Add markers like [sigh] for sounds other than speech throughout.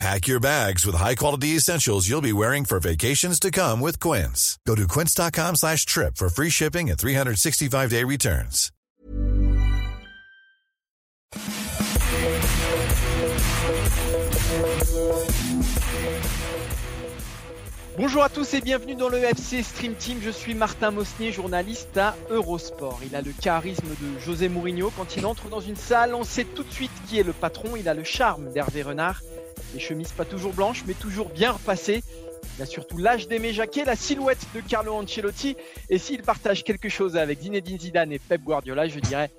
Pack your bags with high-quality essentials you'll be wearing for vacations to come with Quince. Go to quince.com slash trip for free shipping and 365-day returns. Bonjour à tous et bienvenue dans le FC Stream Team. Je suis Martin Mosnier, journaliste à Eurosport. Il a le charisme de José Mourinho. Quand il entre dans une salle, on sait tout de suite qui est le patron. Il a le charme d'Hervé Renard. Les chemises pas toujours blanches, mais toujours bien repassées. Il a surtout l'âge d'Aimé Jacquet, la silhouette de Carlo Ancelotti. Et s'il partage quelque chose avec Zinedine Zidane et Pep Guardiola, je dirais,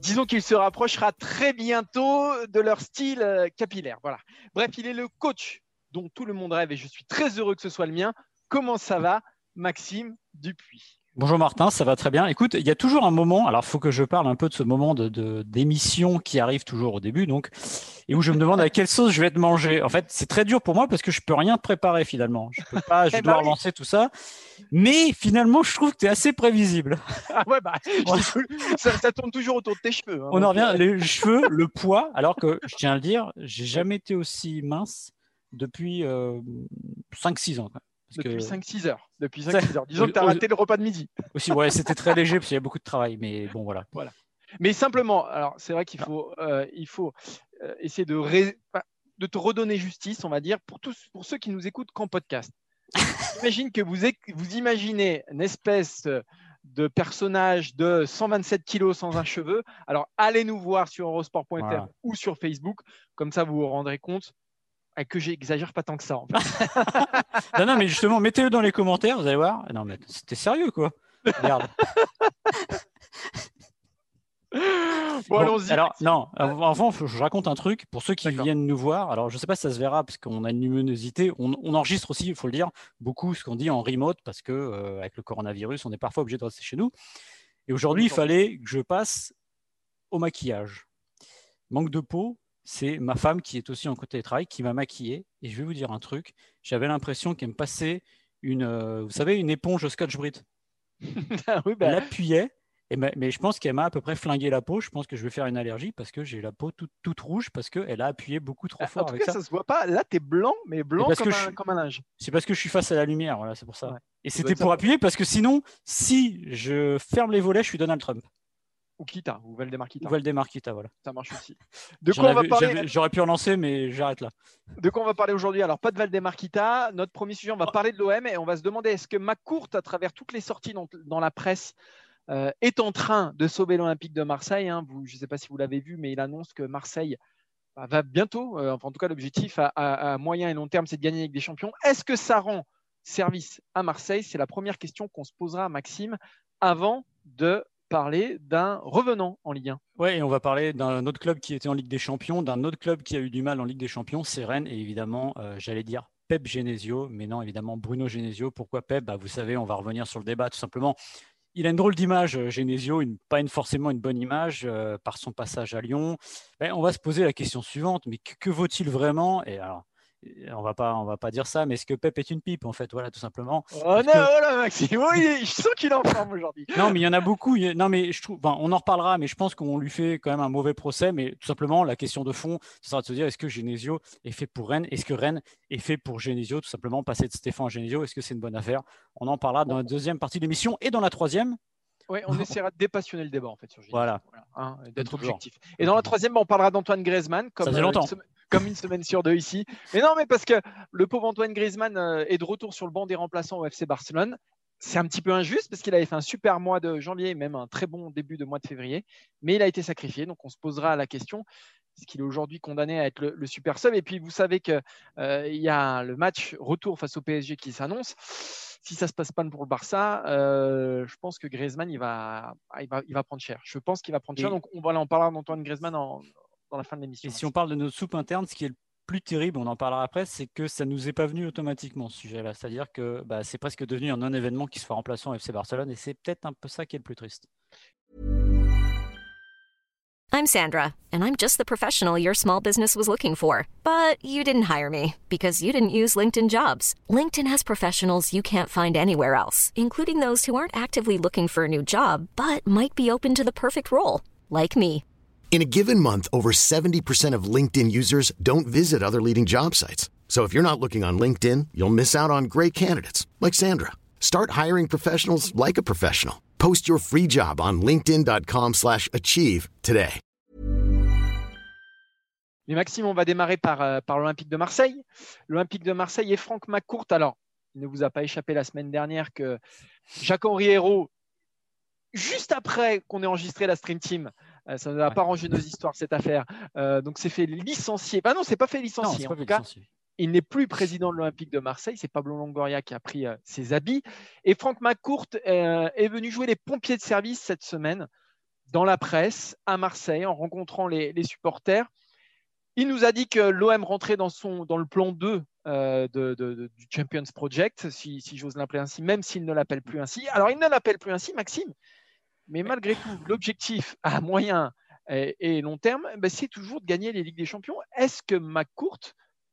disons qu'il se rapprochera très bientôt de leur style euh, capillaire. Voilà. Bref, il est le coach dont tout le monde rêve et je suis très heureux que ce soit le mien. Comment ça va, Maxime Dupuis? Bonjour Martin, ça va très bien. Écoute, il y a toujours un moment, alors il faut que je parle un peu de ce moment de, d'émission qui arrive toujours au début, donc, et où je me demande à quelle sauce je vais te manger. En fait, c'est très dur pour moi parce que je peux rien préparer finalement. Je peux pas, je Eh dois ben relancer tout ça. Mais finalement, je trouve que tu es assez prévisible. Ah [laughs] ouais, bah, [laughs] ça, ça tourne toujours autour de tes cheveux. hein. On en revient, les cheveux, [laughs] le poids, alors que je tiens à le dire, j'ai jamais été aussi mince depuis euh, 5-6 ans. quoi. Depuis que- 5-6 heures. Depuis Ça- 5-6 heures. Disons que tu as raté le repas de midi. Aussi, ouais, c'était très léger parce qu'il y a beaucoup de travail, mais bon, voilà. Mais simplement, alors c'est vrai qu'il faut, euh, il faut euh, essayer de, ré- enfin, de te redonner justice, on va dire, pour, tous, pour ceux qui nous écoutent qu'en podcast. [laughs] J'imagine que vous, vous imaginez une espèce de personnage de 127 kilos sans un cheveu. Alors allez nous voir sur eurosport.fr Voilà. ou sur Facebook. Comme ça, vous vous rendrez compte que j'exagère pas tant que ça. En fait. [laughs] Non, non, mais justement, mettez-le dans les commentaires, vous allez voir. Non, mais c'était sérieux, quoi. Regarde. [laughs] Bon, Bon, allons-y. alors, non, av- avant, je raconte un truc pour ceux qui viennent nous voir. Alors, je ne sais pas si ça se verra parce qu'on a une luminosité. On, on enregistre aussi, il faut le dire, beaucoup ce qu'on dit en remote parce que euh, avec le coronavirus, on est parfois obligé de rester chez nous. Et aujourd'hui, il fallait que je passe au maquillage. Manque de peau, c'est ma femme qui est aussi en côté de travail qui m'a maquillé. Et je vais vous dire un truc. J'avais l'impression qu'elle me passait une, euh, vous savez, une éponge au Scotch Brite. [laughs] Ah oui, bah, Elle appuyait, et ma- mais je pense qu'elle m'a à peu près flingué la peau. Je pense que je vais faire une allergie parce que j'ai la peau toute, toute rouge parce qu'elle a appuyé beaucoup trop en fort tout avec cas, ça. ça se voit pas. Là, tu es blanc, mais blanc parce comme, que un, je- comme un linge. C'est parce que je suis face à la lumière, voilà, c'est pour ça. Ouais. Et c'était pour appuyer parce que sinon, si je ferme les volets, je suis Donald Trump. Ou Kita, ou Valdemar Kita. Ou Valdemar Kita, voilà. Ça marche aussi. [laughs] De quoi, on va parler, J'aurais pu en lancer, mais j'arrête là. de quoi on va parler aujourd'hui? Alors, pas de Valdemar Kita. Notre premier sujet, on va parler de l'OM et on va se demander est-ce que McCourt, à travers toutes les sorties dans, dans la presse, euh, est en train de sauver l'Olympique de Marseille. hein? Vous- je ne sais pas si vous l'avez vu, mais il annonce que Marseille bah, va bientôt, euh, enfin, en tout cas, l'objectif à, à- à moyen et long terme, c'est de gagner avec des champions. Est-ce que ça rend service à Marseille? C'est la première question qu'on se posera à Maxime avant de parler d'un revenant en Ligue 1. Ouais, et on va parler d'un autre club qui était en Ligue des Champions, d'un autre club qui a eu du mal en Ligue des Champions, c'est Rennes, et évidemment, euh, j'allais dire Pep Genesio, mais non, évidemment Bruno Genesio. Pourquoi Pep? Bah, Vous savez, on va revenir sur le débat tout simplement. Il a une drôle d'image, euh, Genesio, pas forcément une bonne image euh, par son passage à Lyon. Ben, on va se poser la question suivante, mais que, que vaut-il vraiment? Et alors, on va pas, on va pas dire ça, mais est-ce que Pep est une pipe en fait? Voilà, tout simplement. Oh non, que- oh là, Maxime, oh, il est- je sens qu'il est en forme aujourd'hui. Non, mais il y en a beaucoup. il Non, mais je trouve. enfin, on en reparlera, mais je pense qu'on lui fait quand même un mauvais procès. Mais tout simplement, la question de fond, ce sera de se dire est-ce que Genesio est fait pour Rennes? Est-ce que Rennes est fait pour Genesio Tout simplement, passer de Stéphane à Genesio, est-ce que c'est une bonne affaire? On en parlera dans la deuxième partie de l'émission et dans la troisième. Oui, on [laughs] essaiera de dépassionner le débat en fait sur. Voilà. hein, d'être objectif. Et dans la troisième, on parlera d'Antoine Griezmann comme, Ça fait euh, longtemps. Comme une semaine sur deux ici. Mais non, mais parce que le pauvre Antoine Griezmann euh, est de retour sur le banc des remplaçants au FC Barcelone. C'est un petit peu injuste parce qu'il avait fait un super mois de janvier même un très bon début de mois de février. Mais il a été sacrifié. Donc on se posera la question est-ce qu'il est aujourd'hui condamné à être le, le super sub? Et puis vous savez qu'il il y a le match retour face au PSG qui s'annonce. Si ça se passe pas pour le Barça, euh, je pense que Griezmann il va, il va, il va prendre cher. Je pense qu'il va prendre cher. Et- Donc on va en parler d'Antoine Griezmann en- dans la fin de Et l'émission. si on parle de notre soupe interne, ce qui est le plus terrible, on en parlera après, c'est que ça nous est pas venu automatiquement ce sujet-là. C'est-à-dire que bah, c'est presque devenu un non-événement qui se fait remplaçant au FC Barcelone et c'est peut-être un peu ça qui est le plus triste. I'm Sandra, and I'm just the professional your small business was looking for. But you didn't hire me because you didn't use LinkedIn jobs. LinkedIn has professionals you can't find anywhere else, including those who aren't actively looking for a new job but might be open to the perfect role, like me. In a given month, over 70% of LinkedIn users don't visit other leading job sites. So if you're not looking on LinkedIn, you'll miss out on great candidates like Sandra. Start hiring professionals like a professional. Post your free job on linkedin.com/achieve today. Mais Maxime, on va démarrer par, euh, par l'Olympique de Marseille. L'Olympique de Marseille et Franck McCourt. Alors, il ne vous a pas échappé la semaine dernière que Jacques-Henri Hérault, juste après qu'on ait enregistré la Stream Team, ça ne va pas ranger nos histoires cette affaire. Euh, donc c'est fait licencier. Ah non, c'est pas fait licencier. Non, en tout cas, il n'est plus président de l'Olympique de Marseille. C'est Pablo Longoria qui a pris euh, ses habits. Et Franck McCourt euh, est venu jouer les pompiers de service cette semaine dans la presse à Marseille en rencontrant les, les supporters. Il nous a dit que l'OM rentrait dans, son, dans le plan 2 euh, de- de- de- du Champions Project, si, si j'ose l'appeler ainsi, même s'il ne l'appelle plus ainsi. Alors, il ne l'appelle plus ainsi, Maxime, mais malgré tout, l'objectif à moyen et, long terme, ben, c'est toujours de gagner les Ligues des Champions. Est-ce que McCourt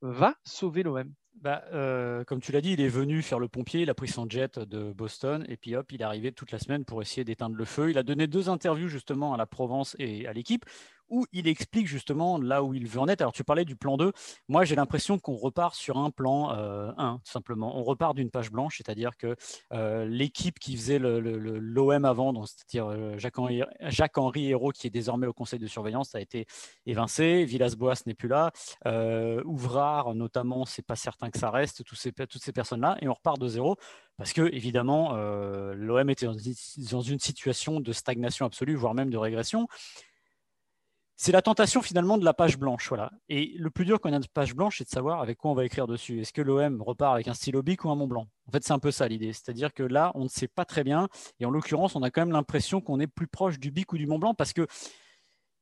va sauver l'OM Bah, euh, comme tu l'as dit, il est venu faire le pompier, il a pris son jet de Boston et puis hop, il est arrivé toute la semaine pour essayer d'éteindre le feu. Il a donné deux interviews justement à la Provence et à l'équipe où il explique justement là où il veut en être. Alors tu parlais du plan 2, moi j'ai l'impression qu'on repart sur un plan euh, 1 tout simplement. On repart d'une page blanche, c'est-à-dire que euh, l'équipe qui faisait l'OM le, le, avant, c'est-à-dire euh, Jacques-Henri Jacques-Henri Hérault qui est désormais au conseil de surveillance, a été évincé, Villas-Boas n'est plus là, euh, Ouvrard notamment, c'est pas certain que ça reste, toutes ces personnes-là, et on repart de zéro parce que évidemment euh, l'OM était dans une situation de stagnation absolue, voire même de régression. C'est la tentation finalement de la page blanche, voilà. Et le plus dur quand on a une page blanche, c'est de savoir avec quoi on va écrire dessus. Est-ce que l'OM repart avec un stylo bic ou un Mont Blanc En fait, c'est un peu ça l'idée. C'est-à-dire que là, on ne sait pas très bien. Et en l'occurrence, on a quand même l'impression qu'on est plus proche du bic ou du Mont Blanc parce que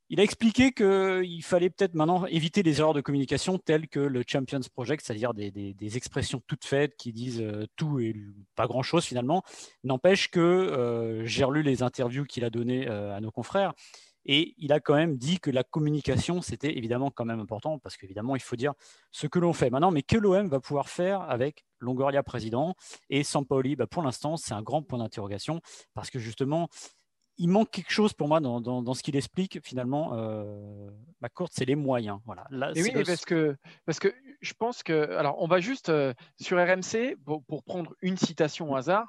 il a expliqué qu'il fallait peut-être maintenant éviter les erreurs de communication telles que le Champions Project, c'est-à-dire des, expressions toutes faites qui disent euh, tout et pas grand-chose finalement. N'empêche que euh, j'ai relu les interviews qu'il a données euh, à nos confrères et il a quand même dit que la communication, c'était évidemment quand même important parce qu'évidemment, il faut dire ce que l'on fait maintenant, mais que l'OM va pouvoir faire avec Longoria président et Sampaoli. Bah, pour l'instant, c'est un grand point d'interrogation parce que justement, il manque quelque chose pour moi dans, dans, dans ce qu'il explique finalement. Euh, ma courte, c'est les moyens. Voilà. Là, et oui, le... parce, que, parce que je pense que. Alors, on va juste euh, sur RMC, pour, pour, prendre une citation au hasard.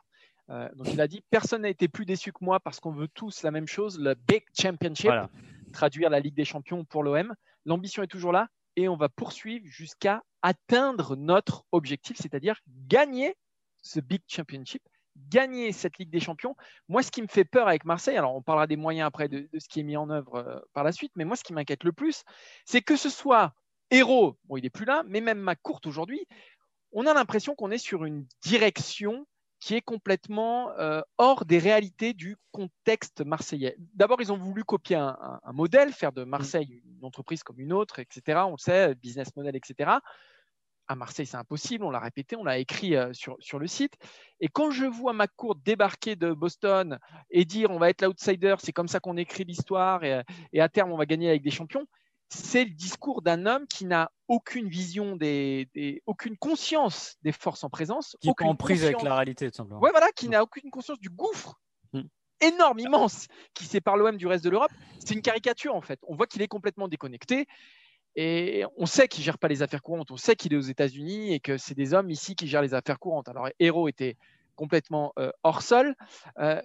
Euh, donc, il a dit Personne n'a été plus déçu que moi parce qu'on veut tous la même chose, le Big Championship, voilà. traduire la Ligue des Champions pour l'OM. L'ambition est toujours là et on va poursuivre jusqu'à atteindre notre objectif, c'est-à-dire gagner ce Big Championship gagner cette Ligue des Champions. Moi, ce qui me fait peur avec Marseille, alors on parlera des moyens après de, de ce qui est mis en œuvre euh, par la suite, mais moi, ce qui m'inquiète le plus, c'est que ce soit Héros, bon, il n'est plus là, mais même McCourt aujourd'hui, on a l'impression qu'on est sur une direction qui est complètement euh, hors des réalités du contexte marseillais. D'abord, ils ont voulu copier un, un, un, modèle, faire de Marseille une entreprise comme une autre, etc. On le sait, business model, etc à Marseille, c'est impossible, on l'a répété, on l'a écrit euh, sur, sur le site. Et quand je vois McCourt débarquer de Boston et dire on va être l'outsider, c'est comme ça qu'on écrit l'histoire et, et, à terme on va gagner avec des champions, c'est le discours d'un homme qui n'a aucune vision, des, des, aucune conscience des forces en présence. Qui est en prise avec la réalité, tout simplement. Ouais, voilà, qui n'a aucune conscience du gouffre mm. énorme, immense, qui sépare l'OM du reste de l'Europe. C'est une caricature en fait. On voit qu'il est complètement déconnecté. Et on sait qu'il ne gère pas les affaires courantes, on sait qu'il est aux États-Unis et que c'est des hommes ici qui gèrent les affaires courantes. Alors, Héros était complètement euh, hors sol. Euh,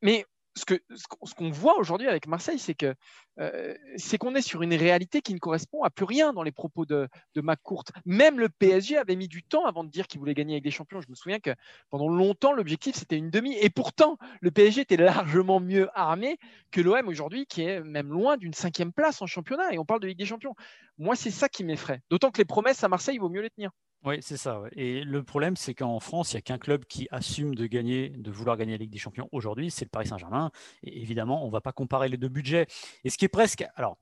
mais ce qu'on ce voit aujourd'hui avec Marseille, c'est que euh, c'est qu'on est sur une réalité qui ne correspond à plus rien dans les propos de, de McCourt. Même le PSG avait mis du temps avant de dire qu'il voulait gagner avec des champions. Je me souviens que pendant longtemps, l'objectif c'était une demi. Et pourtant, le PSG était largement mieux armé que l'OM aujourd'hui, qui est même loin d'une cinquième place en championnat. Et on parle de Ligue des Champions. Moi, c'est ça qui m'effraie. D'autant que les promesses à Marseille, il vaut mieux les tenir. Oui, c'est ça. Et le problème, c'est qu'en France, il n'y a qu'un club qui assume de gagner, de vouloir gagner la Ligue des Champions aujourd'hui, c'est le Paris Saint-Germain. Et évidemment, on ne va pas comparer les deux budgets. Et ce qui est presque, alors,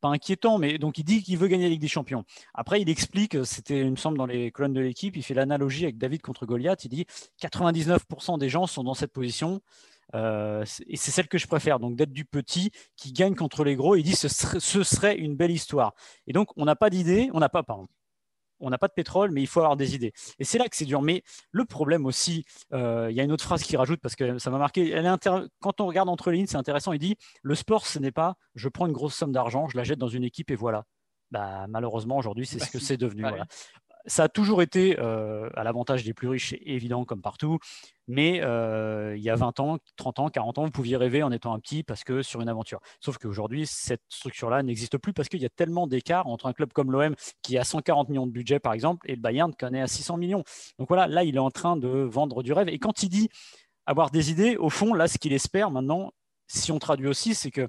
pas inquiétant, mais donc il dit qu'il veut gagner la Ligue des Champions. Après, il explique, c'était, il me semble, dans les colonnes de l'équipe, il fait l'analogie avec David contre Goliath. Il dit 99% des gens sont dans cette position. Euh, et c'est celle que je préfère, donc d'être du petit qui gagne contre les gros et dit ce serait, ce serait une belle histoire. Et donc, on n'a pas d'idée, on n'a pas, pardon, on n'a pas de pétrole, mais il faut avoir des idées. Et c'est là que c'est dur. Mais le problème aussi, euh, il y a une autre phrase qui rajoute, parce que ça m'a marqué, elle est quand on regarde entre les lignes, c'est intéressant, il dit, le sport, ce n'est pas, je prends une grosse somme d'argent, je la jette dans une équipe et voilà. Bah, malheureusement, aujourd'hui, c'est ce que c'est devenu. Voilà ça a toujours été euh, à l'avantage des plus riches, évident comme partout, mais euh, il y a 20 ans, 30 ans, 40 ans, vous pouviez rêver en étant un petit parce que sur une aventure. Sauf qu'aujourd'hui, cette structure-là n'existe plus parce qu'il y a tellement d'écart entre un club comme l'OM qui a 140 millions de budget, par exemple, et le Bayern qui en est à 600 millions. Donc voilà, là, il est en train de vendre du rêve. Et quand il dit avoir des idées, au fond, là, ce qu'il espère maintenant, si on traduit aussi, c'est que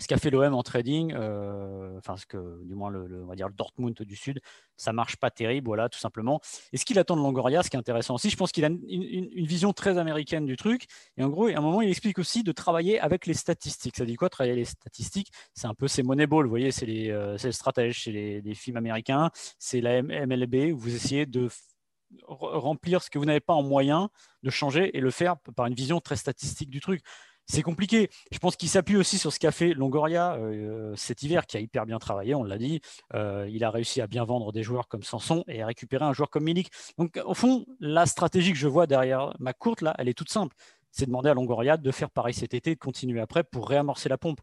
ce qu'a fait l'OM en trading, euh, enfin ce que du moins le, on va dire le Dortmund du Sud, ça marche pas terrible, voilà, tout simplement. Et ce qu'il attend de Longoria, ce qui est intéressant aussi, je pense qu'il a une, vision très américaine du truc. Et en gros, à un moment, il explique aussi de travailler avec les statistiques. Ça dit quoi, travailler les statistiques? C'est un peu ces Moneyball, vous voyez, c'est les, euh, stratèges, c'est les, films américains, c'est la MLB où vous essayez de remplir ce que vous n'avez pas en moyen de changer et le faire par une vision très statistique du truc c'est compliqué. Je pense qu'il s'appuie aussi sur ce qu'a fait Longoria euh, cet hiver, qui a hyper bien travaillé, on l'a dit. Euh, il a réussi à bien vendre des joueurs comme Sanson et à récupérer un joueur comme Milik. Donc, au fond, la stratégie que je vois derrière ma courte, là, elle est toute simple. C'est demander à Longoria de faire pareil cet été, de continuer après pour réamorcer la pompe.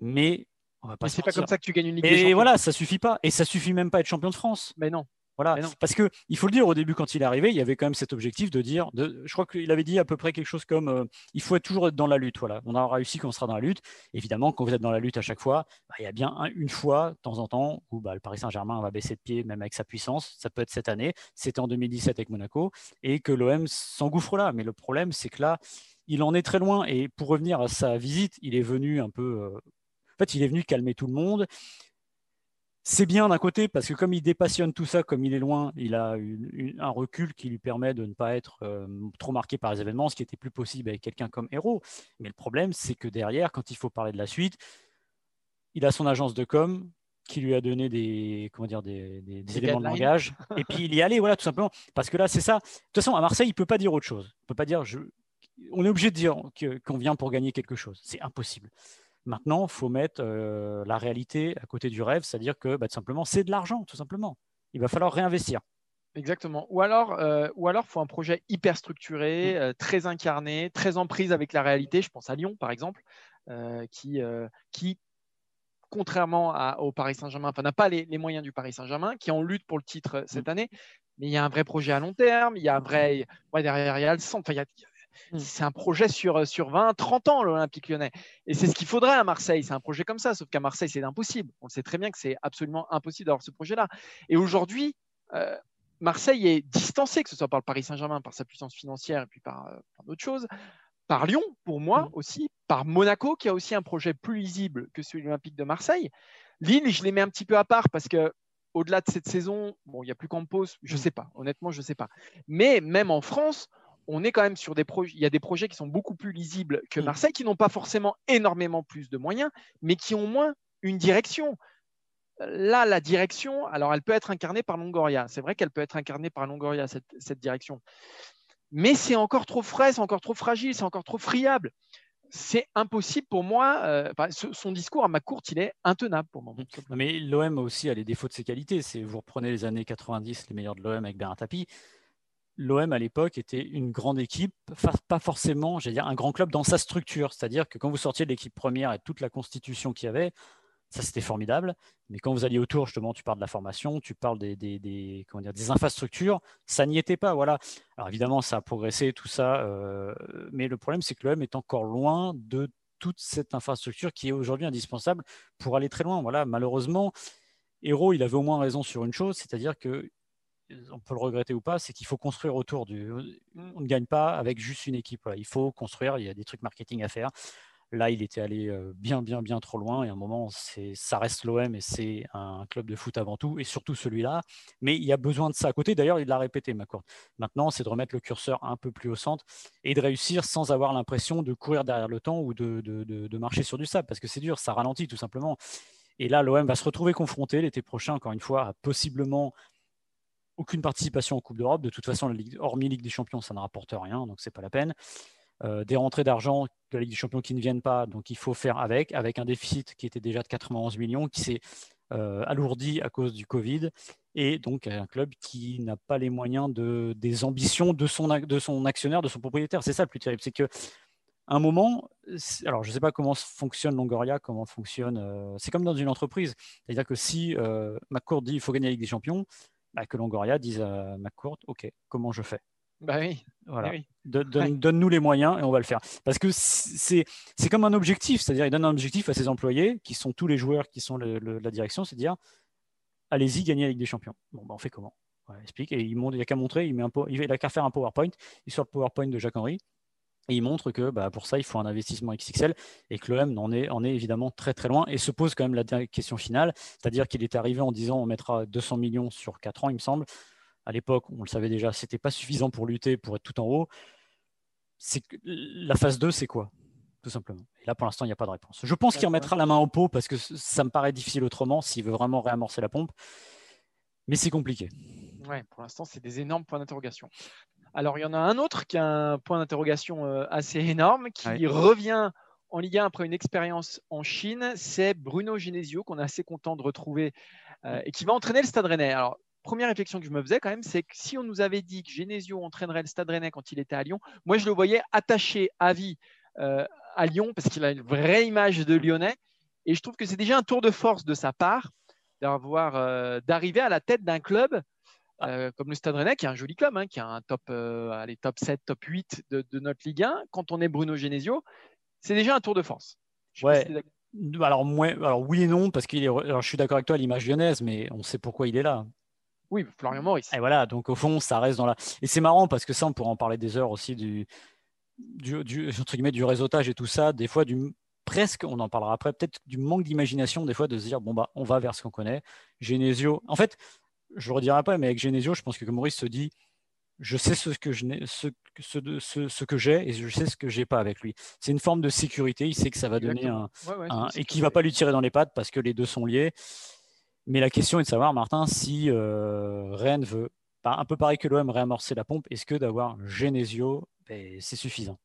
Mais on va pas. c'est pas comme ça que tu gagnes une Ligue Et voilà, ça suffit pas. Et ça suffit même pas être champion de France. Mais non. Voilà, parce que il faut le dire au début quand il est arrivé, il y avait quand même cet objectif de dire, de, je crois qu'il avait dit à peu près quelque chose comme, euh, il faut être toujours être dans la lutte. Voilà, on a réussi quand on sera dans la lutte. Évidemment, quand vous êtes dans la lutte à chaque fois, bah, il y a bien une fois, de temps en temps, où bah, le Paris Saint-Germain va baisser de pied, même avec sa puissance. Ça peut être cette année. C'était en 2017 avec Monaco, et que l'OM s'engouffre là. Mais le problème, c'est que là, il en est très loin. Et pour revenir à sa visite, il est venu un peu. Euh, en fait, il est venu calmer tout le monde c'est bien d'un côté parce que comme il dépassionne tout ça, comme il est loin, il a un recul qui lui permet de ne pas être euh, trop marqué par les événements, ce qui était plus possible avec quelqu'un comme Héros. Mais le problème, c'est que derrière, quand il faut parler de la suite, il a son agence de com qui lui a donné des, comment dire, des, éléments de langage. Et puis il y allait, voilà, tout simplement. Parce que là, c'est ça. De toute façon, à Marseille, il ne peut pas dire autre chose. Il peut pas dire, je... on est obligé de dire qu'on vient pour gagner quelque chose. C'est impossible. Maintenant, il faut mettre euh, la réalité à côté du rêve, c'est-à-dire que bah, tout simplement, c'est de l'argent, tout simplement. Il va falloir réinvestir. Exactement. Ou alors, euh, ou alors, faut un projet hyper structuré, mm. euh, très incarné, très en prise avec la réalité. Je pense à Lyon, par exemple, qui, qui, contrairement au Paris Saint-Germain, n'a pas les, moyens du Paris Saint-Germain, qui est en lutte pour le titre cette mm. année. Mais il y a un vrai projet à long terme. Il y a un vrai, derrière, il y a le centre. il y a, Mmh. C'est un projet sur, sur 20, 30 ans, l'Olympique lyonnais. Et c'est ce qu'il faudrait à Marseille. C'est un projet comme ça, sauf qu'à Marseille, c'est impossible. On sait très bien que c'est absolument impossible d'avoir ce projet-là. Et aujourd'hui, euh, Marseille est distancé, que ce soit par le Paris Saint-Germain, par sa puissance financière et puis par, euh, d'autres choses, par Lyon, pour moi mmh. aussi, par Monaco, qui a aussi un projet plus lisible que celui de l'Olympique de Marseille. Lille, je les mets un petit peu à part parce que au-delà de cette saison, bon, il n'y a plus Campos, je ne mmh. sais pas, honnêtement, je ne sais pas. Mais même en France, on est quand même sur des projets, il y a des projets qui sont beaucoup plus lisibles que mm. Marseille, qui n'ont pas forcément énormément plus de moyens, mais qui ont au moins une direction. Là, la direction, alors elle peut être incarnée par Longoria. C'est vrai qu'elle peut être incarnée par Longoria, cette, direction. Mais c'est encore trop frais, c'est encore trop fragile, c'est encore trop friable. C'est impossible pour moi. Euh, son discours à ma courte, il est intenable pour moi. Mais l'OM aussi a les défauts de ses qualités. Vous reprenez les années 90, les meilleurs de l'OM avec Bernard Tapie l'OM à l'époque était une grande équipe, pas forcément, j'allais dire, un grand club dans sa structure. C'est-à-dire que quand vous sortiez de l'équipe première et toute la constitution qu'il y avait, ça c'était formidable. Mais quand vous alliez autour, justement, tu parles de la formation, tu parles des, comment dire, des infrastructures, ça n'y était pas. Voilà. Alors évidemment, ça a progressé, tout ça. Euh, mais le problème, c'est que l'OM est encore loin de toute cette infrastructure qui est aujourd'hui indispensable pour aller très loin. Voilà, malheureusement, Héros, il avait au moins raison sur une chose, c'est-à-dire que on peut le regretter ou pas, c'est qu'il faut construire autour du. On ne gagne pas avec juste une équipe. Il faut construire. Il y a des trucs marketing à faire. Là, il était allé euh, bien, bien, bien trop loin. Et à un moment, ça reste l'OM et c'est un club de foot avant tout, et surtout celui-là. Mais il y a besoin de ça à côté. D'ailleurs, il l'a répété, Macron. Maintenant, c'est de remettre le curseur un peu plus au centre et de réussir sans avoir l'impression de courir derrière le temps ou de, de marcher sur du sable, parce que c'est dur, ça ralentit tout simplement. Et là, l'OM va se retrouver confronté l'été prochain, encore une fois, à possiblement aucune participation en Coupe d'Europe. De toute façon, la Ligue, hormis Ligue des Champions, ça ne rapporte rien, donc c'est pas la peine. des rentrées d'argent de la Ligue des Champions qui ne viennent pas, donc il faut faire avec, avec un déficit qui était déjà de 91 millions, qui s'est alourdi à cause du Covid, et donc un club qui n'a pas les moyens de, des ambitions de son, de son actionnaire, de son propriétaire. C'est ça le plus terrible, c'est que un moment, alors je ne sais pas comment fonctionne Longoria, comment fonctionne. Euh, c'est comme dans une entreprise. C'est-à-dire que si euh, McCourt dit qu'il faut gagner la Ligue des Champions, bah, que Longoria dise à McCourt OK, comment je fais? Bah oui. Voilà. Donne-nous les moyens et on va le faire. Parce que c'est comme un objectif, c'est-à-dire il donne un objectif à ses employés, qui sont tous les joueurs qui sont la direction, c'est à dire allez-y, gagnez la Ligue des Champions. Bon, bah, on fait comment? Explique. Et il n'a qu'à montrer, il, met un, il a qu'à faire un PowerPoint. Il sort le PowerPoint de Jacques Henry. Et il montre que bah, pour ça, il faut un investissement XXL et que l'OM en est, en est évidemment très très loin et se pose quand même la question finale, c'est-à-dire qu'il est arrivé en disant on mettra 200 millions sur 4 ans, il me semble. À l'époque, on le savait déjà, ce n'était pas suffisant pour lutter, pour être tout en haut. La phase 2, c'est quoi Tout simplement? Et là, pour l'instant, il n'y a pas de réponse. Je pense qu'il remettra la main au pot parce que ça me paraît difficile autrement s'il veut vraiment réamorcer la pompe. Mais c'est compliqué. Ouais, pour l'instant, c'est des énormes points d'interrogation. Alors, il y en a un autre qui a un point d'interrogation euh, assez énorme, qui revient en Ligue 1 après une expérience en Chine. C'est Bruno Genesio, qu'on est assez content de retrouver euh, et qui va entraîner le Stade Rennais. Alors, première réflexion que je me faisais quand même, c'est que si on nous avait dit que Genesio entraînerait le Stade Rennais quand il était à Lyon, moi, je le voyais attaché à vie euh, à Lyon parce qu'il a une vraie image de Lyonnais. Et je trouve que c'est déjà un tour de force de sa part d'avoir d'arriver à la tête d'un club euh, comme le Stade Rennais, qui est un joli club, hein, qui a un top, euh, top 7, top 8 de, notre Ligue 1, quand on est Bruno Genesio, c'est déjà un tour de force. Ouais. alors, moi, alors, oui et non, parce. Alors, je suis d'accord avec toi, l'image lyonnaise, mais on sait pourquoi il est là. Oui, Florian Maurice. Et voilà, donc au fond, ça reste dans la. Et c'est marrant parce que ça, on pourrait en parler des heures aussi du, du, du, entre guillemets, du réseautage et tout ça. Des fois, du presque, on en parlera après, peut-être du manque d'imagination, des fois, de se dire bon, bah, on va vers ce qu'on connaît. Genesio. En fait, je ne redirai pas, mais avec Genesio, je pense que Maurice se dit je sais ce que je ce, ce, ce, que j'ai et je sais ce que j'ai pas avec lui. C'est une forme de sécurité. Il sait que ça va donner un, et qu'il va pas lui tirer dans les pattes parce que les deux sont liés. Mais la question est de savoir, Martin, si euh, Rennes veut, un peu pareil que l'OM, réamorcer la pompe, est-ce que d'avoir Genesio, ben, c'est suffisant?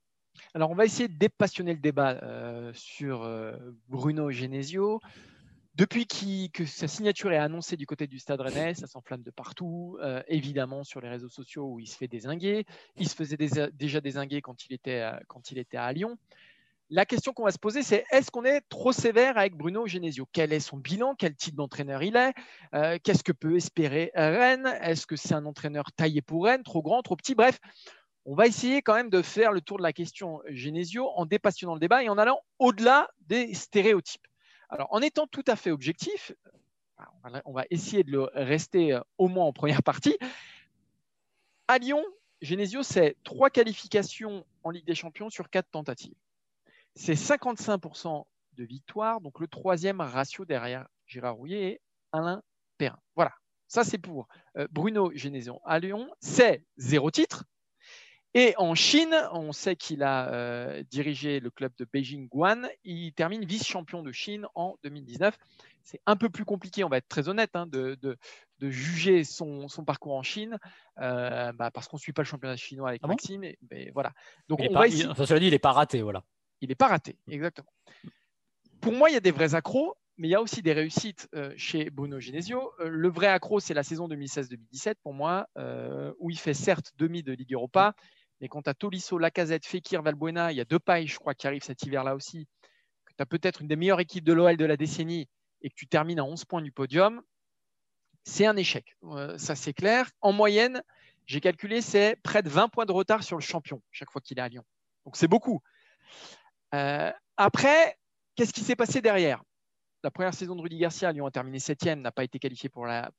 Alors, on va essayer de dépassionner le débat euh, sur euh, Bruno Genesio. Depuis que sa signature est annoncée du côté du Stade Rennais, ça s'enflamme de partout, euh, évidemment sur les réseaux sociaux où il se fait désinguer. Il se faisait déjà désinguer quand il, était, quand il était à Lyon. La question qu'on va se poser, c'est est-ce qu'on est trop sévère avec Bruno Genesio? Quel est son bilan? Quel type d'entraîneur il est? Euh, Qu'est-ce que peut espérer Rennes? Est-ce que c'est un entraîneur taillé pour Rennes? Trop grand, trop petit? Bref, on va essayer quand même de faire le tour de la question Genesio en dépassionnant le débat et en allant au-delà des stéréotypes. Alors, en étant tout à fait objectif, on va essayer de le rester euh, au moins en première partie. À Lyon, Genesio, c'est trois qualifications en Ligue des Champions sur quatre tentatives. C'est 55% de victoire, donc le troisième ratio derrière Gérard Rouillet et Alain Perrin. Voilà, ça c'est pour euh, Bruno Genesio. À Lyon, c'est zéro titre, et en Chine, on sait qu'il a euh, dirigé le club de Beijing Guan. Il termine vice-champion de Chine en 2019. C'est un peu plus compliqué, on va être très honnête, hein, de, juger son, parcours en Chine, euh, bah, parce qu'on ne suit pas le championnat chinois avec ah Maxime. mais voilà. Donc, il on dit, il n'est pas raté. Voilà. Il n'est pas raté, exactement. Pour moi, il y a des vrais accros, mais il y a aussi des réussites euh, chez Bruno Genesio. le vrai accro, c'est la saison 2016-2017 pour moi, où il fait certes demi de Ligue Europa, mais quand tu as Tolisso, Lacazette, Fekir, Valbuena, il y a deux pailles, je crois, qui arrivent cet hiver-là aussi, que tu as peut-être une des meilleures équipes de l'OL de la décennie et que tu termines à 11 points du podium, c'est un échec. Euh, ça, c'est clair. En moyenne, j'ai calculé, c'est près de 20 points de retard sur le champion chaque fois qu'il est à Lyon. Donc, c'est beaucoup. Euh, après, qu'est-ce qui s'est passé derrière? La première saison de Rudy Garcia, Lyon a terminé septième, n'a pas été qualifié pour, la,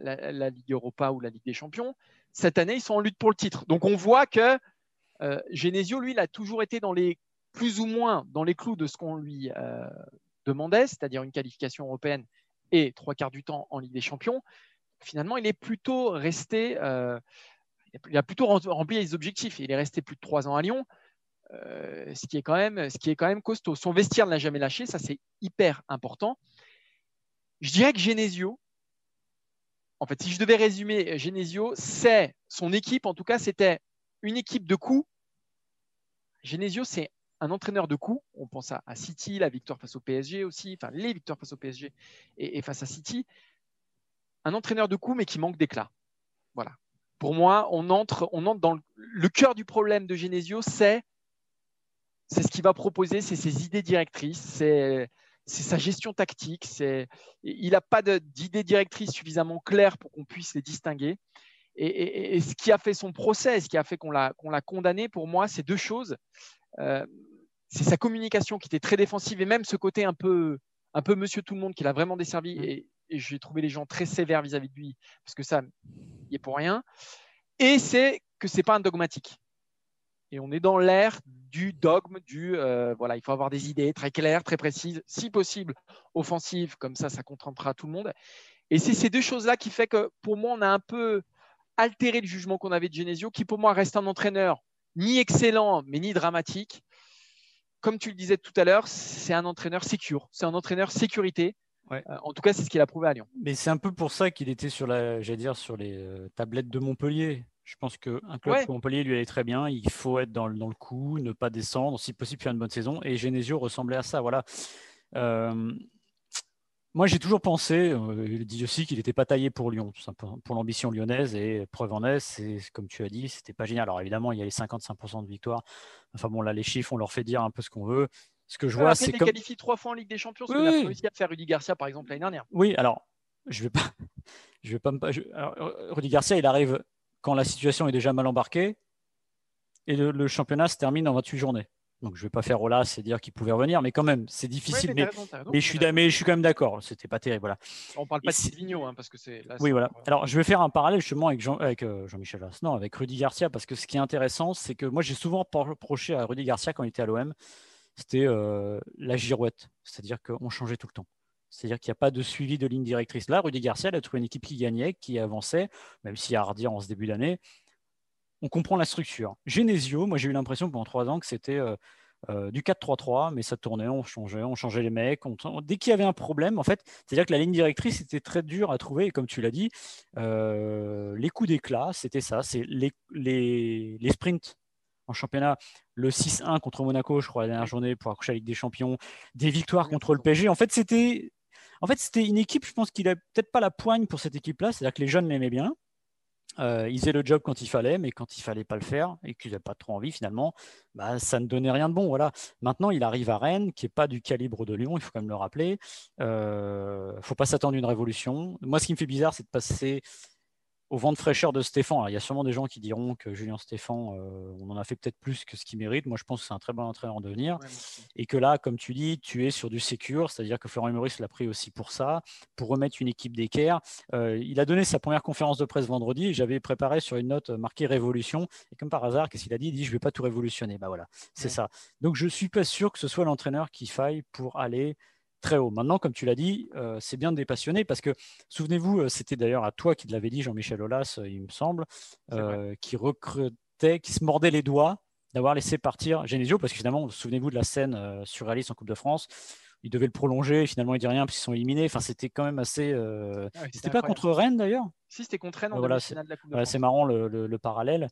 Ligue Europa ou la Ligue des Champions. Cette année, ils sont en lutte pour le titre. Donc on voit que euh, Genesio, lui, a toujours été dans les plus ou moins dans les clous de ce qu'on lui euh, demandait, c'est-à-dire une qualification européenne et trois quarts du temps en Ligue des Champions. Finalement, il est plutôt resté, euh, il a plutôt rempli les objectifs. Il est resté plus de trois ans à Lyon. Euh, ce, qui est quand même, costaud. Son vestiaire ne l'a jamais lâché, ça c'est hyper important. Je dirais que Genesio, en fait, si je devais résumer Genesio, c'est son équipe, en tout cas, c'était une équipe de coups Genesio, c'est un entraîneur de coups. On pense à, City, la victoire face au PSG aussi, enfin les victoires face au PSG et, face à City. Un entraîneur de coups, mais qui manque d'éclat. Voilà. Pour moi, on entre, on entre dans le cœur du problème de Genesio, c'est c'est ce qu'il va proposer, c'est ses idées directrices, c'est sa gestion tactique. il n'a pas d'idées directrices suffisamment claires pour qu'on puisse les distinguer. Et, ce qui a fait son procès, ce qui a fait qu'on l'a condamné, pour moi, c'est deux choses. Euh, c'est sa communication qui était très défensive et même ce côté un peu, un peu monsieur tout le monde qui l'a vraiment desservi. Mmh. Et, j'ai trouvé les gens très sévères vis-à-vis de lui parce que ça, il est pour rien. Et c'est que c'est pas un dogmatique. Et on est dans l'ère du dogme, du euh, voilà, il faut avoir des idées très claires, très précises, si possible offensives, comme ça, ça contentera tout le monde. Et c'est ces deux choses-là qui fait que pour moi, on a un peu altéré le jugement qu'on avait de Genesio, qui pour moi reste un entraîneur ni excellent, mais ni dramatique. Comme tu le disais tout à l'heure, c'est un entraîneur secure, c'est un entraîneur sécurité. Euh, en tout cas, c'est ce qu'il a prouvé à Lyon. Mais c'est un peu pour ça qu'il était sur la, dire, sur les euh, tablettes de Montpellier. Je pense qu'un club comme Montpellier lui allait très bien. Il faut être dans, dans, le coup, ne pas descendre, si possible faire une bonne saison. Et Genesio ressemblait à ça. Voilà. Euh, moi, j'ai toujours pensé, euh, il dit aussi qu'il n'était pas taillé pour Lyon, pour l'ambition lyonnaise. Et preuve en est, c'est comme tu as dit, c'était pas génial. Alors évidemment, il y a les 55% de victoire. Enfin bon, là, les chiffres, on leur fait dire un peu ce qu'on veut. Ce que je vois, c'est comme. qualifié trois fois en Ligue des Champions, ce oui, a réussi à faire Rudy Garcia, par exemple, l'année dernière. Oui, alors, je vais pas. [laughs] Je vais pas me. Rudy Garcia, il arrive quand la situation est déjà mal embarquée et le championnat se termine en 28 journées. Donc je ne vais pas faire Olas et dire qu'il pouvait revenir, mais quand même, c'est difficile. mais, je suis, je suis quand même d'accord. C'était pas terrible. Voilà. On parle pas de Silvino, hein, parce que c'est. Oui, voilà. Alors je vais faire un parallèle justement avec, Jean, avec euh, Jean-Michel avec Rudy Garcia, parce que ce qui est intéressant, c'est que moi j'ai souvent reproché à Rudy Garcia quand il était à l'OM, c'était euh, la girouette, c'est-à-dire qu'on changeait tout le temps. C'est-à-dire qu'il n'y a pas de suivi de ligne directrice. Là, Rudy Garcia, a trouvé une équipe qui gagnait, qui avançait, même si à redire en ce début d'année, on comprend la structure. Genesio, moi j'ai eu l'impression pendant trois ans que c'était euh, euh, du 4-3-3, mais ça tournait, on changeait, on changeait les mecs. dès qu'il y avait un problème, en fait, c'est-à-dire que la ligne directrice était très dure à trouver, et comme tu l'as dit, euh, les coups d'éclat, c'était ça, c'est les, les, sprints en championnat, le 6-1 contre Monaco, je crois, la dernière journée pour accrocher la Ligue des Champions, des victoires contre le PSG. En fait, c'était en fait, c'était une équipe, je pense qu'il n'a peut-être pas la poigne pour cette équipe-là, c'est-à-dire que les jeunes l'aimaient bien. Euh, il faisait le job quand il fallait, mais quand il fallait pas le faire et qu'il n'avait pas trop envie, finalement, bah, ça ne donnait rien de bon. Voilà. Maintenant, il arrive à Rennes, qui n'est pas du calibre de Lyon, il faut quand même le rappeler. Il euh, ne faut pas s'attendre à une révolution. Moi, ce qui me fait bizarre, c'est de passer au vent de fraîcheur de Stéphane. il y a sûrement des gens qui diront que Julien Stéphane, euh, on en a fait peut-être plus que ce qu'il mérite. Moi, je pense que c'est un très bon entraîneur en devenir. et que là, comme tu dis, tu es sur du sécure, c'est-à-dire que Florent Maurice l'a pris aussi pour ça, pour remettre une équipe d'équerre. Euh, il a donné sa première conférence de presse vendredi. J'avais préparé sur une note marquée révolution. Et comme par hasard, qu'est-ce qu'il a dit? Il dit Je ne vais pas tout révolutionner. Bah voilà, c'est ça. Donc, je ne suis pas sûr que ce soit l'entraîneur qui faille pour aller très haut. Maintenant, comme tu l'as dit, euh, c'est bien de dépassionner parce que, souvenez-vous, euh, c'était d'ailleurs à toi qui l'avait dit, Jean-Michel Aulas, euh, il me semble, qui recrutait, qui se mordait les doigts d'avoir laissé partir Genesio parce que finalement, souvenez-vous de la scène surréaliste en Coupe de France. Il devait le prolonger, finalement il dit rien, puis ils sont éliminés. Enfin, c'était quand même assez. Ah c'était pas contre Rennes d'ailleurs? Si, c'était contre Rennes en voilà, de la Coupe de C'est marrant le parallèle.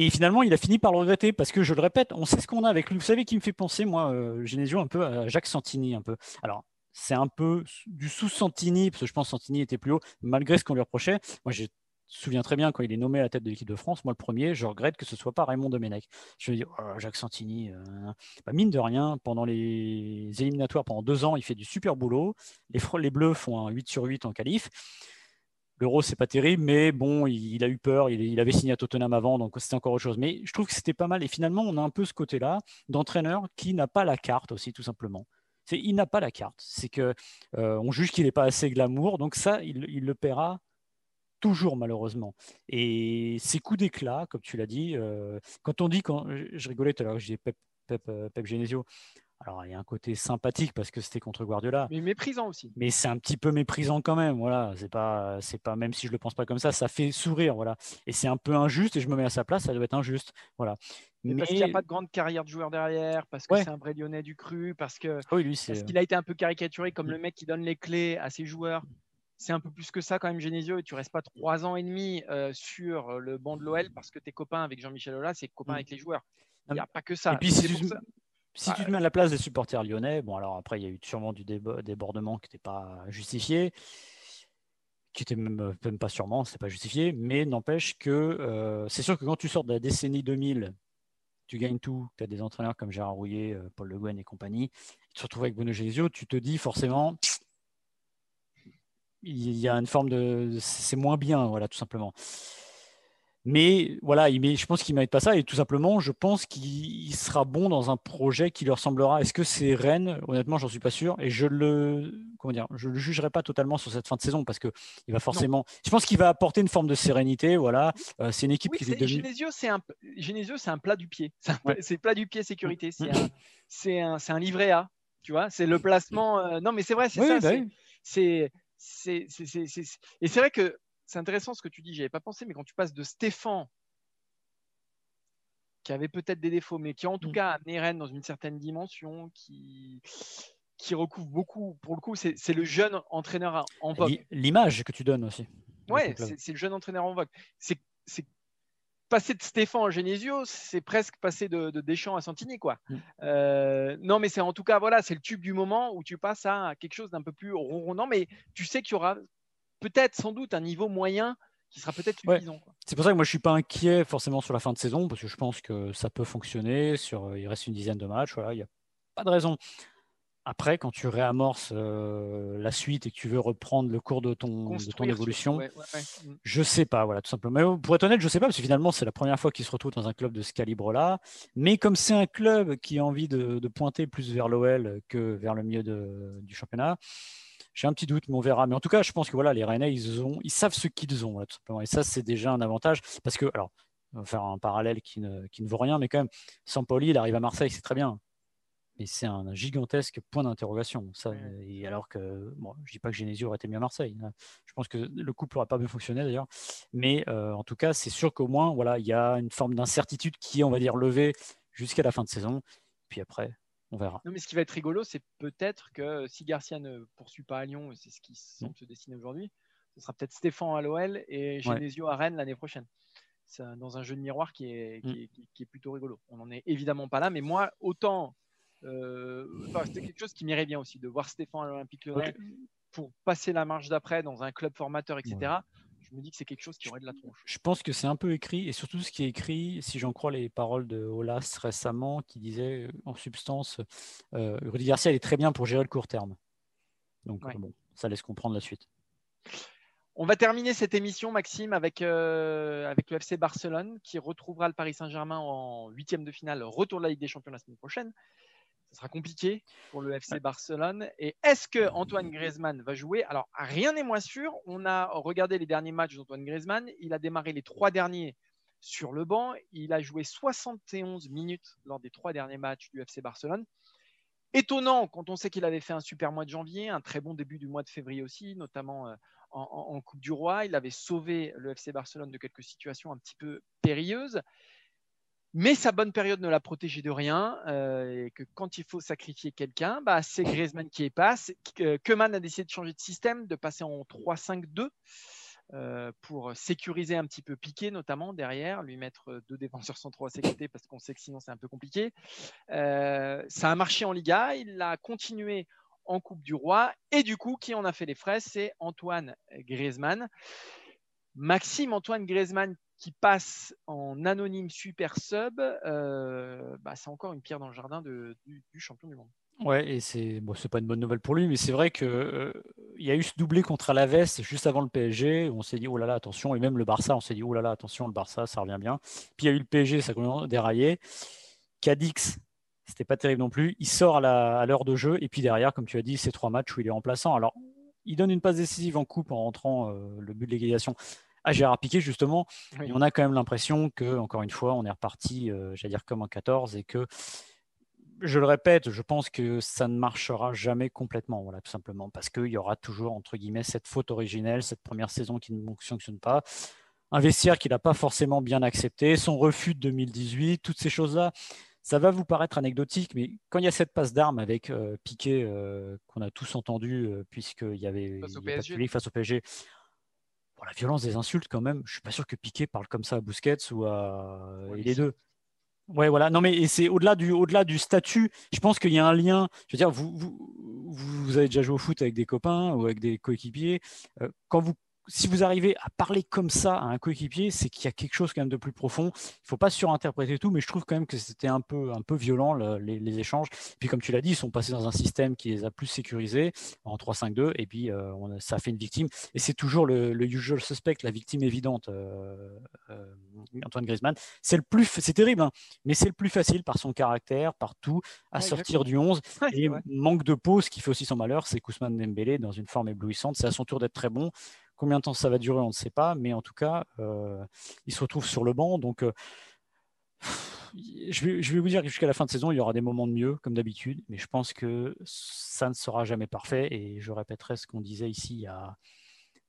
Et finalement, il a fini par le regretter parce que, je le répète, on sait ce qu'on a avec lui. Vous savez qui me fait penser, moi, euh, Genesio, un peu à Jacques Santini, un peu. Alors, c'est un peu du sous-Santini, parce que je pense que Santini était plus haut, malgré ce qu'on lui reprochait. Moi, je me souviens très bien quand il est nommé à la tête de l'équipe de France, moi le premier, je regrette que ce soit pas Raymond Domenech. Je me dis, oh, Jacques Santini, euh, bah, mine de rien, pendant les éliminatoires, pendant deux ans, il fait du super boulot. Les, les Bleus font un 8 sur 8 en qualif. L'euro, c'est pas terrible, mais bon, il, a eu peur. Il, avait signé à Tottenham avant, donc c'était encore autre chose. Mais je trouve que c'était pas mal. Et finalement, on a un peu ce côté-là d'entraîneur qui n'a pas la carte aussi, tout simplement. Il n'a pas la carte. C'est que euh, on juge qu'il n'est pas assez glamour, donc ça, il, le paiera toujours malheureusement. Et ces coups d'éclat, comme tu l'as dit, euh, quand on dit, quand je rigolais tout à l'heure, je disais Pep, Pep, euh, Pep Genesio, alors, il y a un côté sympathique parce que c'était contre Guardiola. Mais méprisant aussi. Mais c'est un petit peu méprisant quand même. Voilà, c'est pas, c'est pas, même si je le pense pas comme ça, ça fait sourire. Voilà. Et c'est un peu injuste et je me mets à sa place, ça doit être injuste. Voilà. Mais, parce qu'il n'y a pas de grande carrière de joueur derrière, parce que c'est un vrai lyonnais du cru, parce que ah oui, lui, parce qu'il a été un peu caricaturé comme le mec qui donne les clés à ses joueurs. C'est un peu plus que ça quand même, Genesio, et tu restes pas trois ans et demi euh, sur le banc de l'OL parce que tes copains avec Jean-Michel Aulas, c'est copains mm. avec les joueurs. Il n'y a pas que ça. Et puis, tu, si tu te mets à la place des supporters lyonnais, bon, alors après, il y a eu sûrement du débordement qui n'était pas justifié qui était même, même pas sûrement, c'est pas justifié, mais n'empêche que c'est sûr que quand tu sors de la décennie 2000 tu gagnes tout, tu as des entraîneurs comme Gérard Rouillet, euh, Paul Le Guen et compagnie, tu te retrouves avec Bruno Genesio, tu te dis forcément, il y a une forme de. C'est moins bien, voilà, tout simplement. Mais voilà, je pense qu'il ne mérite pas ça. Et tout simplement, je pense qu'il sera bon dans un projet qui lui ressemblera. Est-ce que c'est Rennes? Honnêtement, j'en suis pas sûr. Et je le, comment dire, je le jugerai pas totalement sur cette fin de saison parce que il va forcément. Je pense qu'il va apporter une forme de sérénité. Voilà, euh, c'est une équipe qui est, devenue. Genesio, c'est un, c'est un plat du pied. C'est plat du pied sécurité. C'est un, un, un, livret A. Tu vois, c'est le placement. Euh, non, mais c'est vrai, c'est ça. Bah c'est, c'est, et c'est vrai que c'est intéressant ce que tu dis, j'avais pas pensé, mais quand tu passes de Stéphane, qui avait peut-être des défauts, mais qui en tout mm. cas a amené Rennes dans une certaine dimension, qui, qui recouvre beaucoup, pour le coup, c'est le jeune entraîneur en vogue. L'image que tu donnes aussi. Ouais, c'est le jeune entraîneur en vogue. C'est passer de Stéphane à Genesio, c'est presque passer de, Deschamps à Santini, quoi. Mm. Euh, non, mais c'est en tout cas, voilà, c'est le tube du moment où tu passes à quelque chose d'un peu plus ronronnant, mais tu sais qu'il y aura peut-être sans doute un niveau moyen qui sera peut-être suffisant. C'est pour ça que moi je suis pas inquiet forcément sur la fin de saison parce que je pense que ça peut fonctionner. Sur, euh, il reste une dizaine de matchs, voilà, il n'y a pas de raison. Après, quand tu réamorces euh, la suite et que tu veux reprendre le cours de ton, de ton évolution, mm. je sais pas, voilà, tout simplement. Mais pour être honnête, je sais pas, parce que finalement, c'est la première fois qu'il se retrouve dans un club de ce calibre-là. Mais comme c'est un club qui a envie de, de pointer plus vers l'OL que vers le milieu de, du championnat, j'ai un petit doute, mais on verra. Mais en tout cas, je pense que voilà, les Rennais, ils, ont, ils savent ce qu'ils ont, tout simplement. Et ça, c'est déjà un avantage. Parce que, alors, on va faire un parallèle qui ne, qui ne vaut rien, mais quand même, Sampoli, il arrive à Marseille, c'est très bien. Mais c'est un gigantesque point d'interrogation. Ça, et alors que, bon, je dis pas que Genesio aurait été mieux à Marseille. Hein. Je pense que le couple n'aurait pas bien fonctionné d'ailleurs. Mais euh, en tout cas, c'est sûr qu'au moins, voilà, il y a une forme d'incertitude qui est, on va dire, levée jusqu'à la fin de saison. Puis après, on verra. Non, mais ce qui va être rigolo, c'est peut-être que si Garcia ne poursuit pas à Lyon, et c'est ce qui semble se dessiner aujourd'hui, ce sera peut-être Stéphane à l'OL et Genesio à Rennes l'année prochaine. C'est dans un jeu de miroir qui est, qui, est, plutôt rigolo. On n'en est évidemment pas là, mais moi, autant. Euh, c'était quelque chose qui m'irait bien aussi, de voir Stéphane à l'Olympique Lyonnais pour passer la marche d'après dans un club formateur, etc je me dis que c'est quelque chose qui aurait de la tronche. Je pense que c'est un peu écrit, et surtout ce qui est écrit, si j'en crois les paroles de Olas récemment, qui disait en substance, euh, Rudy Garcia est très bien pour gérer le court terme. Donc bon, ça laisse comprendre la suite. On va terminer cette émission, Maxime, avec, euh, avec le FC Barcelone, qui retrouvera le Paris Saint-Germain en huitième de finale, retour de la Ligue des Champions la semaine prochaine ce sera compliqué pour le FC Barcelone. Et est-ce que Antoine Griezmann va jouer? Alors, rien n'est moins sûr. On a regardé les derniers matchs d'Antoine Griezmann. Il a démarré les trois derniers sur le banc. Il a joué 71 minutes lors des trois derniers matchs du FC Barcelone. Étonnant quand on sait qu'il avait fait un super mois de janvier, un très bon début du mois de février aussi, notamment euh, en Coupe du Roi. Il avait sauvé le FC Barcelone de quelques situations un petit peu périlleuses. Mais sa bonne période ne l'a protégé de rien. Euh, et que quand il faut sacrifier quelqu'un, bah, c'est Griezmann qui est passe. Keman a décidé de changer de système, de passer en 3-5-2 euh, pour sécuriser un petit peu Piqué, notamment derrière, lui mettre deux défenseurs centraux à ses parce qu'on sait que sinon c'est un peu compliqué. Euh, ça a marché en Liga, il l'a continué en Coupe du Roi. Et du coup, qui en a fait les frais C'est Antoine Griezmann. Maxime Antoine Griezmann qui passe en anonyme super sub, euh, bah, c'est encore une pierre dans le jardin du, champion du monde. Ouais, et c'est bon, pas une bonne nouvelle pour lui, mais c'est vrai que euh, il y a eu ce doublé contre Alaves juste avant le PSG où on s'est dit oh là là attention, et même le Barça, on s'est dit oh là là attention, le Barça ça revient bien. Puis il y a eu le PSG, ça a déraillé. Cadix, c'était pas terrible non plus. Il sort à l'heure de jeu et puis derrière, comme tu as dit, c'est trois matchs où il est remplaçant. Alors il donne une passe décisive en coupe en rentrant euh, le but de l'égalisation à Gérard Piquet, justement. on a quand même l'impression que, encore une fois, on est reparti, euh, j'allais dire, comme en 14 et que, je le répète, je pense que ça ne marchera jamais complètement, voilà, tout simplement, parce qu'il y aura toujours, entre guillemets, cette faute originelle, cette première saison qui ne fonctionne pas, un vestiaire qu'il n'a pas forcément bien accepté, son refus de 2018, toutes ces choses-là. Ça va vous paraître anecdotique, mais quand il y a cette passe d'armes avec euh, Piquet euh, qu'on a tous entendu, puisqu'il y avait face face au PSG, la violence des insultes, quand même, je suis pas sûr que Piqué parle comme ça à Busquets ou à les deux. Ouais, voilà. Non, mais c'est au-delà du, au-delà du statut. Je pense qu'il y a un lien. Je veux dire, vous, vous, vous, avez déjà joué au foot avec des copains ou avec des coéquipiers. Euh, quand vous si vous arrivez à parler comme ça à un coéquipier, c'est qu'il y a quelque chose quand même de plus profond. Il ne faut pas surinterpréter tout, mais je trouve quand même que c'était un peu, un peu violent les, échanges. Puis comme tu l'as dit, ils sont passés dans un système qui les a plus sécurisés en 3-5-2, et puis euh, ça fait une victime. Et c'est toujours le, usual suspect, la victime évidente, euh, euh, Antoine Griezmann. C'est le plus, c'est terrible, hein, mais c'est le plus facile par son caractère, par tout, à sortir du 11. [laughs] et manque de pause, qui fait aussi son malheur, c'est Kousman Dembélé dans une forme éblouissante. C'est à son tour d'être très bon. Combien de temps ça va durer, on ne sait pas, mais en tout cas, euh, il se retrouve sur le banc. Donc, euh, je, vais, vous dire que jusqu'à la fin de saison, il y aura des moments de mieux, comme d'habitude, mais je pense que ça ne sera jamais parfait. Et je répéterai ce qu'on disait ici il y a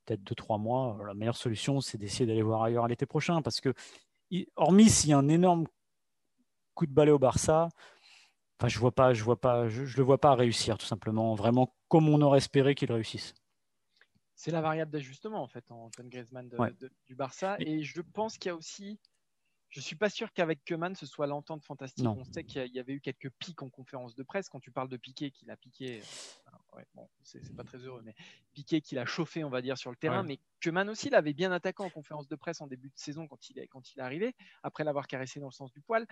peut-être 2-3 mois. La meilleure solution, c'est d'essayer d'aller voir ailleurs l'été prochain, parce que, hormis s'il y a un énorme coup de balai au Barça, Enfin, je vois pas, je vois pas, je, je, le vois pas réussir tout simplement, vraiment comme on aurait espéré qu'il réussisse c'est la variable d'ajustement en fait en Antoine Griezmann du Barça. Et je pense qu'il y a aussi, je suis pas sûr qu'avec Keman ce soit l'entente fantastique. On sait qu'il y avait eu quelques pics en conférence de presse. Quand tu parles de Piqué, qu'il a piqué, euh, bon, c'est pas très heureux, mais Piqué qu'il a chauffé, on va dire, sur le terrain. Mais Keman aussi l'avait bien attaqué en conférence de presse en début de saison quand il est, quand il est arrivé, après l'avoir caressé dans le sens du poil.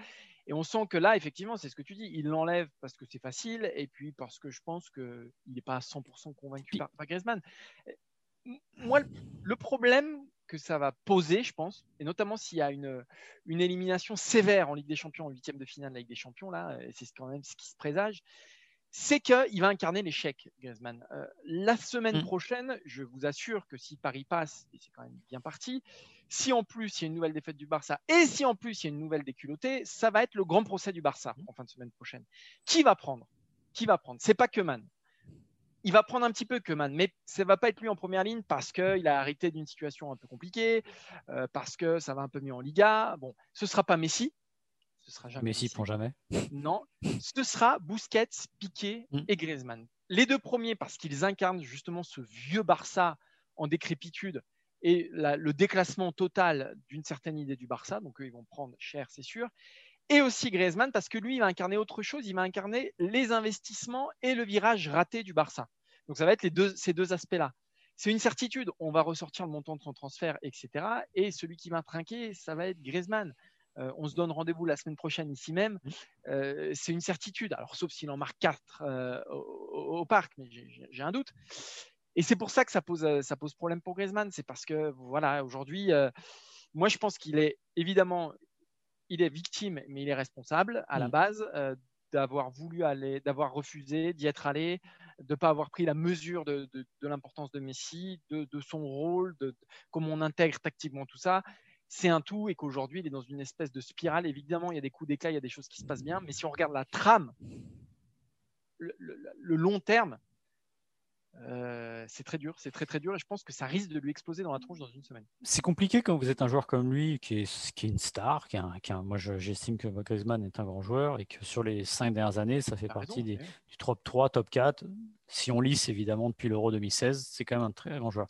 Et on sent que là, effectivement, c'est ce que tu dis, il l'enlève parce que c'est facile et puis parce que je pense qu'il n'est pas à 100% convaincu par, par Griezmann moi, le problème que ça va poser, je pense, et notamment s'il y a une, une élimination sévère en Ligue des Champions, en huitième de finale de la Ligue des Champions, là, c'est quand même ce qui se présage, c'est qu'il va incarner l'échec, Griezmann. Euh, la semaine mm. prochaine, je vous assure que si Paris passe, et c'est quand même bien parti, si en plus il y a une nouvelle défaite du Barça, et si en plus il y a une nouvelle déculottée, ça va être le grand procès du Barça en fin de semaine prochaine. Qui va prendre? Qui va prendre? C'est pas que Man il va prendre un petit peu Keman, mais ça va pas être lui en première ligne parce qu'il a arrêté d'une situation un peu compliquée, euh, parce que ça va un peu mieux en Liga. Bon, ce sera pas Messi. Ce sera jamais Messi, pour jamais. Non, ce sera Busquets, Piqué mm. et Griezmann. Les deux premiers parce qu'ils incarnent justement ce vieux Barça en décrépitude et le déclassement total d'une certaine idée du Barça. Donc eux, ils vont prendre cher, c'est sûr et aussi Griezmann parce que lui, il va incarner autre chose, il va incarner les investissements et le virage raté du Barça. Donc ça va être les deux, ces deux aspects-là. C'est une certitude, on va ressortir le montant de son transfert, etc. Et celui qui va trinquer, ça va être Griezmann. Euh, on se donne rendez-vous la semaine prochaine ici même. Euh, c'est une certitude. Alors, sauf s'il en marque 4 euh, au, parc, mais j'ai un doute. Et c'est pour ça que ça pose, ça pose problème pour Griezmann. C'est parce que, voilà, aujourd'hui, moi, je pense qu'il est évidemment, il est victime, mais il est responsable à la mm. base d'avoir voulu aller, d'avoir refusé d'y être allé, de ne pas avoir pris la mesure de, l'importance de Messi, de, son rôle, de, comment on intègre tactiquement tout ça. C'est un tout et qu'aujourd'hui, il est dans une espèce de spirale. Évidemment, il y a des coups d'éclat, il y a des choses qui se passent bien, mais si on regarde la trame, le long terme, euh, c'est très dur, c'est très très dur et je pense que ça risque de lui exploser dans la tronche dans une semaine. C'est compliqué quand vous êtes un joueur comme lui qui est, qui est une star, qui, moi j'estime que Griezmann est un grand joueur et que sur les cinq dernières années ça fait partie du top 3, top 4 si on lisse évidemment depuis l'Euro 2016, c'est quand même un très grand joueur.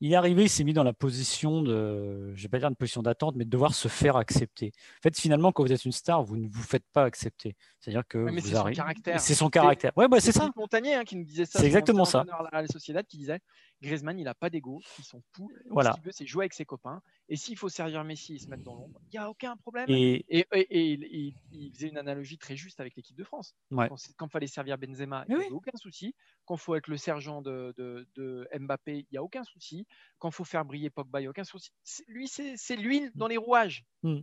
Il est arrivé, il s'est mis dans la position de, je vais pas dire une position d'attente, mais de devoir se faire accepter. En fait, finalement, quand vous êtes une star, vous ne vous faites pas accepter. C'est-à-dire que vous c'est son caractère. C'est son caractère. Ouais, bah, c'est ça. Montagnier hein, qui nous disait ça. C'est exactement ça. La Sociedad qui disait Griezmann, il n'a pas d'ego, ils sont fous. Voilà. Ce qu'il veut, c'est jouer avec ses copains. Et s'il faut servir Messi et se mettre dans l'ombre, il n'y a aucun problème. Et, et, il faisait une analogie très juste avec l'équipe de France. Quand il fallait servir Benzema, il n'y a aucun souci. Quand il faut être le sergent de, de, Mbappé, il n'y a aucun souci. Quand il faut faire briller Pogba, il n'y a aucun souci. Lui, c'est l'huile dans les rouages. Hmm.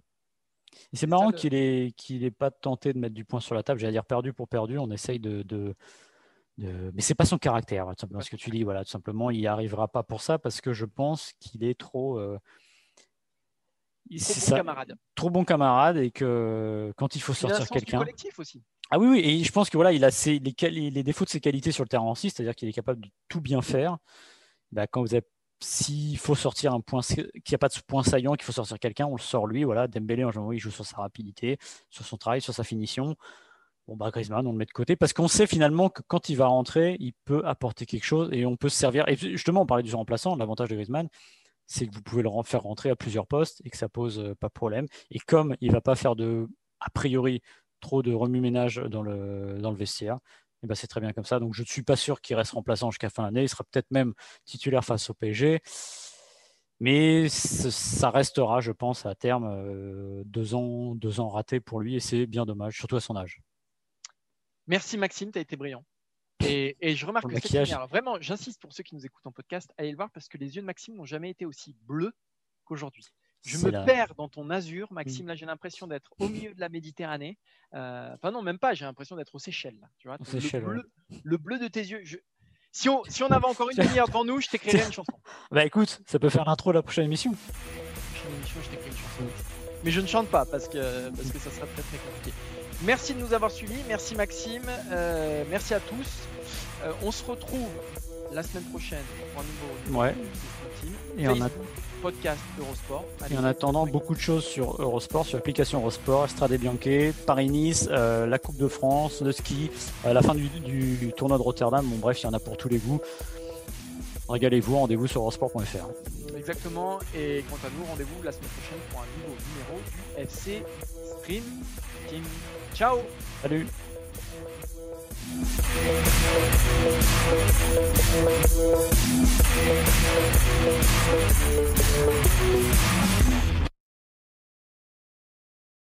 C'est marrant qu'il n'ait pas tenté de mettre du point sur la table. J'allais dire perdu pour perdu. On essaye de, de... Mais c'est pas son caractère, tout simplement, ce que tu dis. Voilà, tout simplement, il n'y arrivera pas pour ça parce que je pense qu'il est trop. Euh, trop bon camarade. Trop bon camarade et que quand il faut sortir quelqu'un. collectif aussi. Ah oui, oui, et je pense que voilà, il a ses, les, les, défauts de ses qualités sur le terrain aussi, c'est-à-dire qu'il est capable de tout bien faire. Bah, quand vous avez s'il faut sortir un point, qu'il n'y a pas de point saillant, qu'il faut sortir quelqu'un, on le sort lui. Voilà, Dembélé en général, il joue sur sa rapidité, sur son travail, sur sa finition. Bon, bah, Griezmann, on le met de côté parce qu'on sait finalement que quand il va rentrer, il peut apporter quelque chose et on peut se servir. Et justement, on parlait du remplaçant. L'avantage de Griezmann, c'est que vous pouvez le faire rentrer à plusieurs postes et que ça pose euh, pas de problème. Et comme il va pas faire de a priori trop de remue-ménage dans le, dans le vestiaire. Et ben c'est très bien comme ça. Donc je ne suis pas sûr qu'il reste remplaçant jusqu'à fin d'année. Il sera peut-être même titulaire face au PSG. Mais ça restera, je pense, à terme, euh, deux, ans, deux ans ratés pour lui. Et c'est bien dommage, surtout à son âge. Merci Maxime, tu as été brillant. Et, je remarque que cette alors vraiment, j'insiste pour ceux qui nous écoutent en podcast, allez le voir parce que les yeux de Maxime n'ont jamais été aussi bleus qu'aujourd'hui. Je me perds dans ton azur, Maxime. Mm. Là, j'ai l'impression d'être au milieu de la Méditerranée. Euh, enfin, non, même pas. J'ai l'impression d'être aux Seychelles. tu vois, le, bleu, de tes yeux. Si, on, si on avait encore une demi-heure devant nous, je t'écrirais une chanson. [laughs] Bah écoute, ça peut faire l'intro de la prochaine émission. La prochaine émission, je t'écris une chanson. Mais je ne chante pas parce que, parce que ça sera très très compliqué. Merci de nous avoir suivis. Merci Maxime. Euh, merci à tous. Euh, on se retrouve la semaine prochaine pour un nouveau ouais. Et a podcast Eurosport. et en attendant, beaucoup de choses sur Eurosport, sur l'application Eurosport, Estrade Bianche, Paris-Nice, euh, la Coupe de France, le ski, la fin du, du, tournoi de Rotterdam. Bon, bref, il y en a pour tous les goûts. Régalez-vous, rendez-vous sur eurosport.fr. Exactement. Et quant à nous, rendez-vous la semaine prochaine pour un nouveau numéro du FC Stream Team. Ciao. Salut.